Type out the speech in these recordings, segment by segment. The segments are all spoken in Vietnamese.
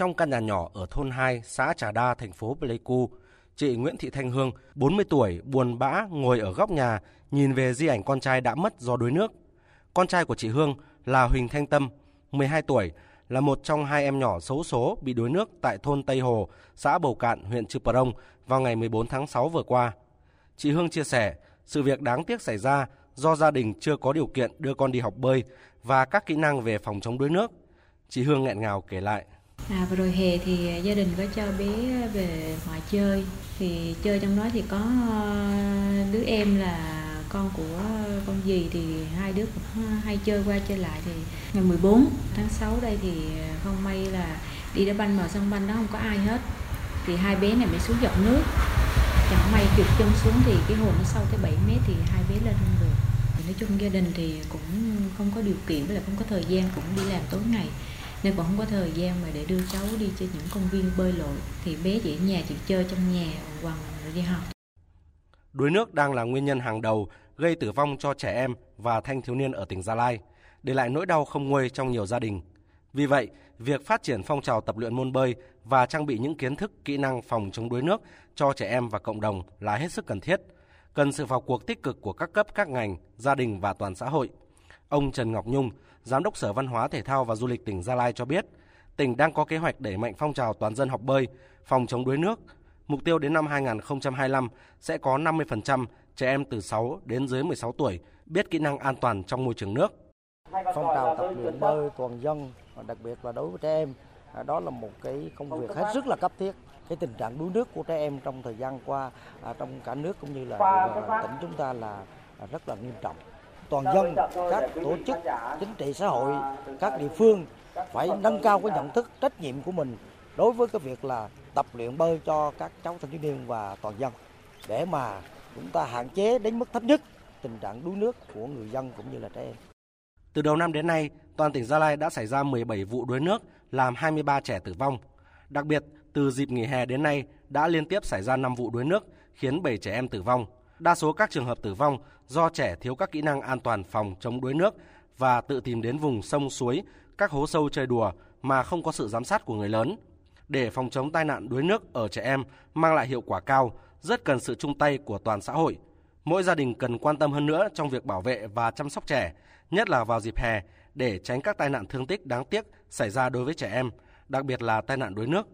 trong căn nhà nhỏ ở thôn 2, xã Trà Đa, thành phố Pleiku, chị Nguyễn Thị Thanh Hương, 40 tuổi, buồn bã ngồi ở góc nhà, nhìn về di ảnh con trai đã mất do đuối nước. Con trai của chị Hương là Huỳnh Thanh Tâm, 12 tuổi, là một trong hai em nhỏ xấu số bị đuối nước tại thôn Tây Hồ, xã Bầu Cạn, huyện Chư Prong vào ngày 14 tháng 6 vừa qua. Chị Hương chia sẻ, sự việc đáng tiếc xảy ra do gia đình chưa có điều kiện đưa con đi học bơi và các kỹ năng về phòng chống đuối nước. Chị Hương nghẹn ngào kể lại. À, vừa rồi hè thì gia đình có cho bé về ngoài chơi. Thì chơi trong đó thì có ờ, đứa em là con của con dì thì hai đứa cũng hay chơi qua chơi lại thì ngày 14 tháng 6 đây thì không may là đi đá banh mà sân banh đó không có ai hết. Thì hai bé này mới xuống dọc nước. Chẳng may trượt chân xuống thì cái hồ nó sâu tới 7 mét thì hai bé lên không được. Thì nói chung gia đình thì cũng không có điều kiện với lại không có thời gian cũng đi làm tối ngày nên cũng không có thời gian mà để đưa cháu đi chơi những công viên bơi lội thì bé chỉ ở nhà chỉ chơi trong nhà hoặc rồi đi học Đuối nước đang là nguyên nhân hàng đầu gây tử vong cho trẻ em và thanh thiếu niên ở tỉnh Gia Lai, để lại nỗi đau không nguôi trong nhiều gia đình. Vì vậy, việc phát triển phong trào tập luyện môn bơi và trang bị những kiến thức, kỹ năng phòng chống đuối nước cho trẻ em và cộng đồng là hết sức cần thiết. Cần sự vào cuộc tích cực của các cấp, các ngành, gia đình và toàn xã hội. Ông Trần Ngọc Nhung, Giám đốc Sở Văn hóa Thể thao và Du lịch tỉnh Gia Lai cho biết, tỉnh đang có kế hoạch đẩy mạnh phong trào toàn dân học bơi, phòng chống đuối nước. Mục tiêu đến năm 2025 sẽ có 50% trẻ em từ 6 đến dưới 16 tuổi biết kỹ năng an toàn trong môi trường nước. Phong trào tập luyện bơi toàn dân, đặc biệt là đối với trẻ em, đó là một cái công việc hết sức là cấp thiết. Cái tình trạng đuối nước của trẻ em trong thời gian qua à, trong cả nước cũng như là tỉnh chúng ta là à, rất là nghiêm trọng. Toàn dân, các tổ chức chính trị xã hội, các địa phương phải nâng cao cái nhận thức trách nhiệm của mình đối với cái việc là tập luyện bơi cho các cháu thanh thiếu niên và toàn dân để mà chúng ta hạn chế đến mức thấp nhất tình trạng đuối nước của người dân cũng như là trẻ em. Từ đầu năm đến nay, toàn tỉnh Gia Lai đã xảy ra 17 vụ đuối nước, làm 23 trẻ tử vong. Đặc biệt, từ dịp nghỉ hè đến nay đã liên tiếp xảy ra 5 vụ đuối nước, khiến 7 trẻ em tử vong. Đa số các trường hợp tử vong do trẻ thiếu các kỹ năng an toàn phòng chống đuối nước và tự tìm đến vùng sông suối, các hố sâu chơi đùa mà không có sự giám sát của người lớn. Để phòng chống tai nạn đuối nước ở trẻ em mang lại hiệu quả cao, rất cần sự chung tay của toàn xã hội. Mỗi gia đình cần quan tâm hơn nữa trong việc bảo vệ và chăm sóc trẻ, nhất là vào dịp hè để tránh các tai nạn thương tích đáng tiếc xảy ra đối với trẻ em, đặc biệt là tai nạn đuối nước.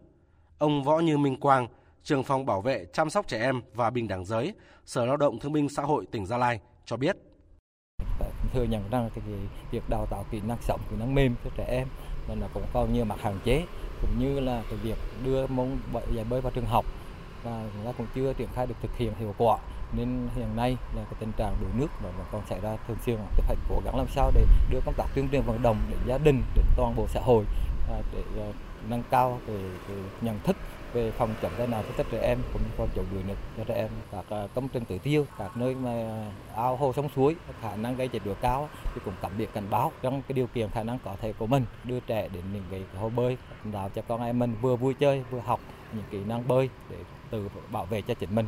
Ông Võ Như Minh Quang, Trường phòng bảo vệ chăm sóc trẻ em và bình đẳng giới, Sở Lao động Thương binh Xã hội tỉnh Gia Lai cho biết. Thừa nhận rằng cái việc đào tạo kỹ năng sống, kỹ năng mềm cho trẻ em nên là cũng còn nhiều mặt hạn chế cũng như là cái việc đưa môn dạy bơi vào trường học và chúng ta cũng chưa triển khai được thực hiện hiệu quả nên hiện nay là cái tình trạng đuối nước vẫn còn xảy ra thường xuyên thì phải cố gắng làm sao để đưa công tác tuyên truyền vận động đến gia đình đến toàn bộ xã hội à, để à, nâng cao về, về nhận thức về phòng chống tai nạn thương tích trẻ em cũng như phòng chống đuối nước cho trẻ em. Các à, công trình tưới tiêu các nơi mà ao hồ sông suối khả năng gây chết đuối cao thì cũng cắm biển cảnh báo trong cái điều kiện khả năng có thể của mình đưa trẻ đến những cái hồ bơi đào cho con em mình vừa vui chơi vừa học những kỹ năng bơi để tự bảo vệ cho chính mình.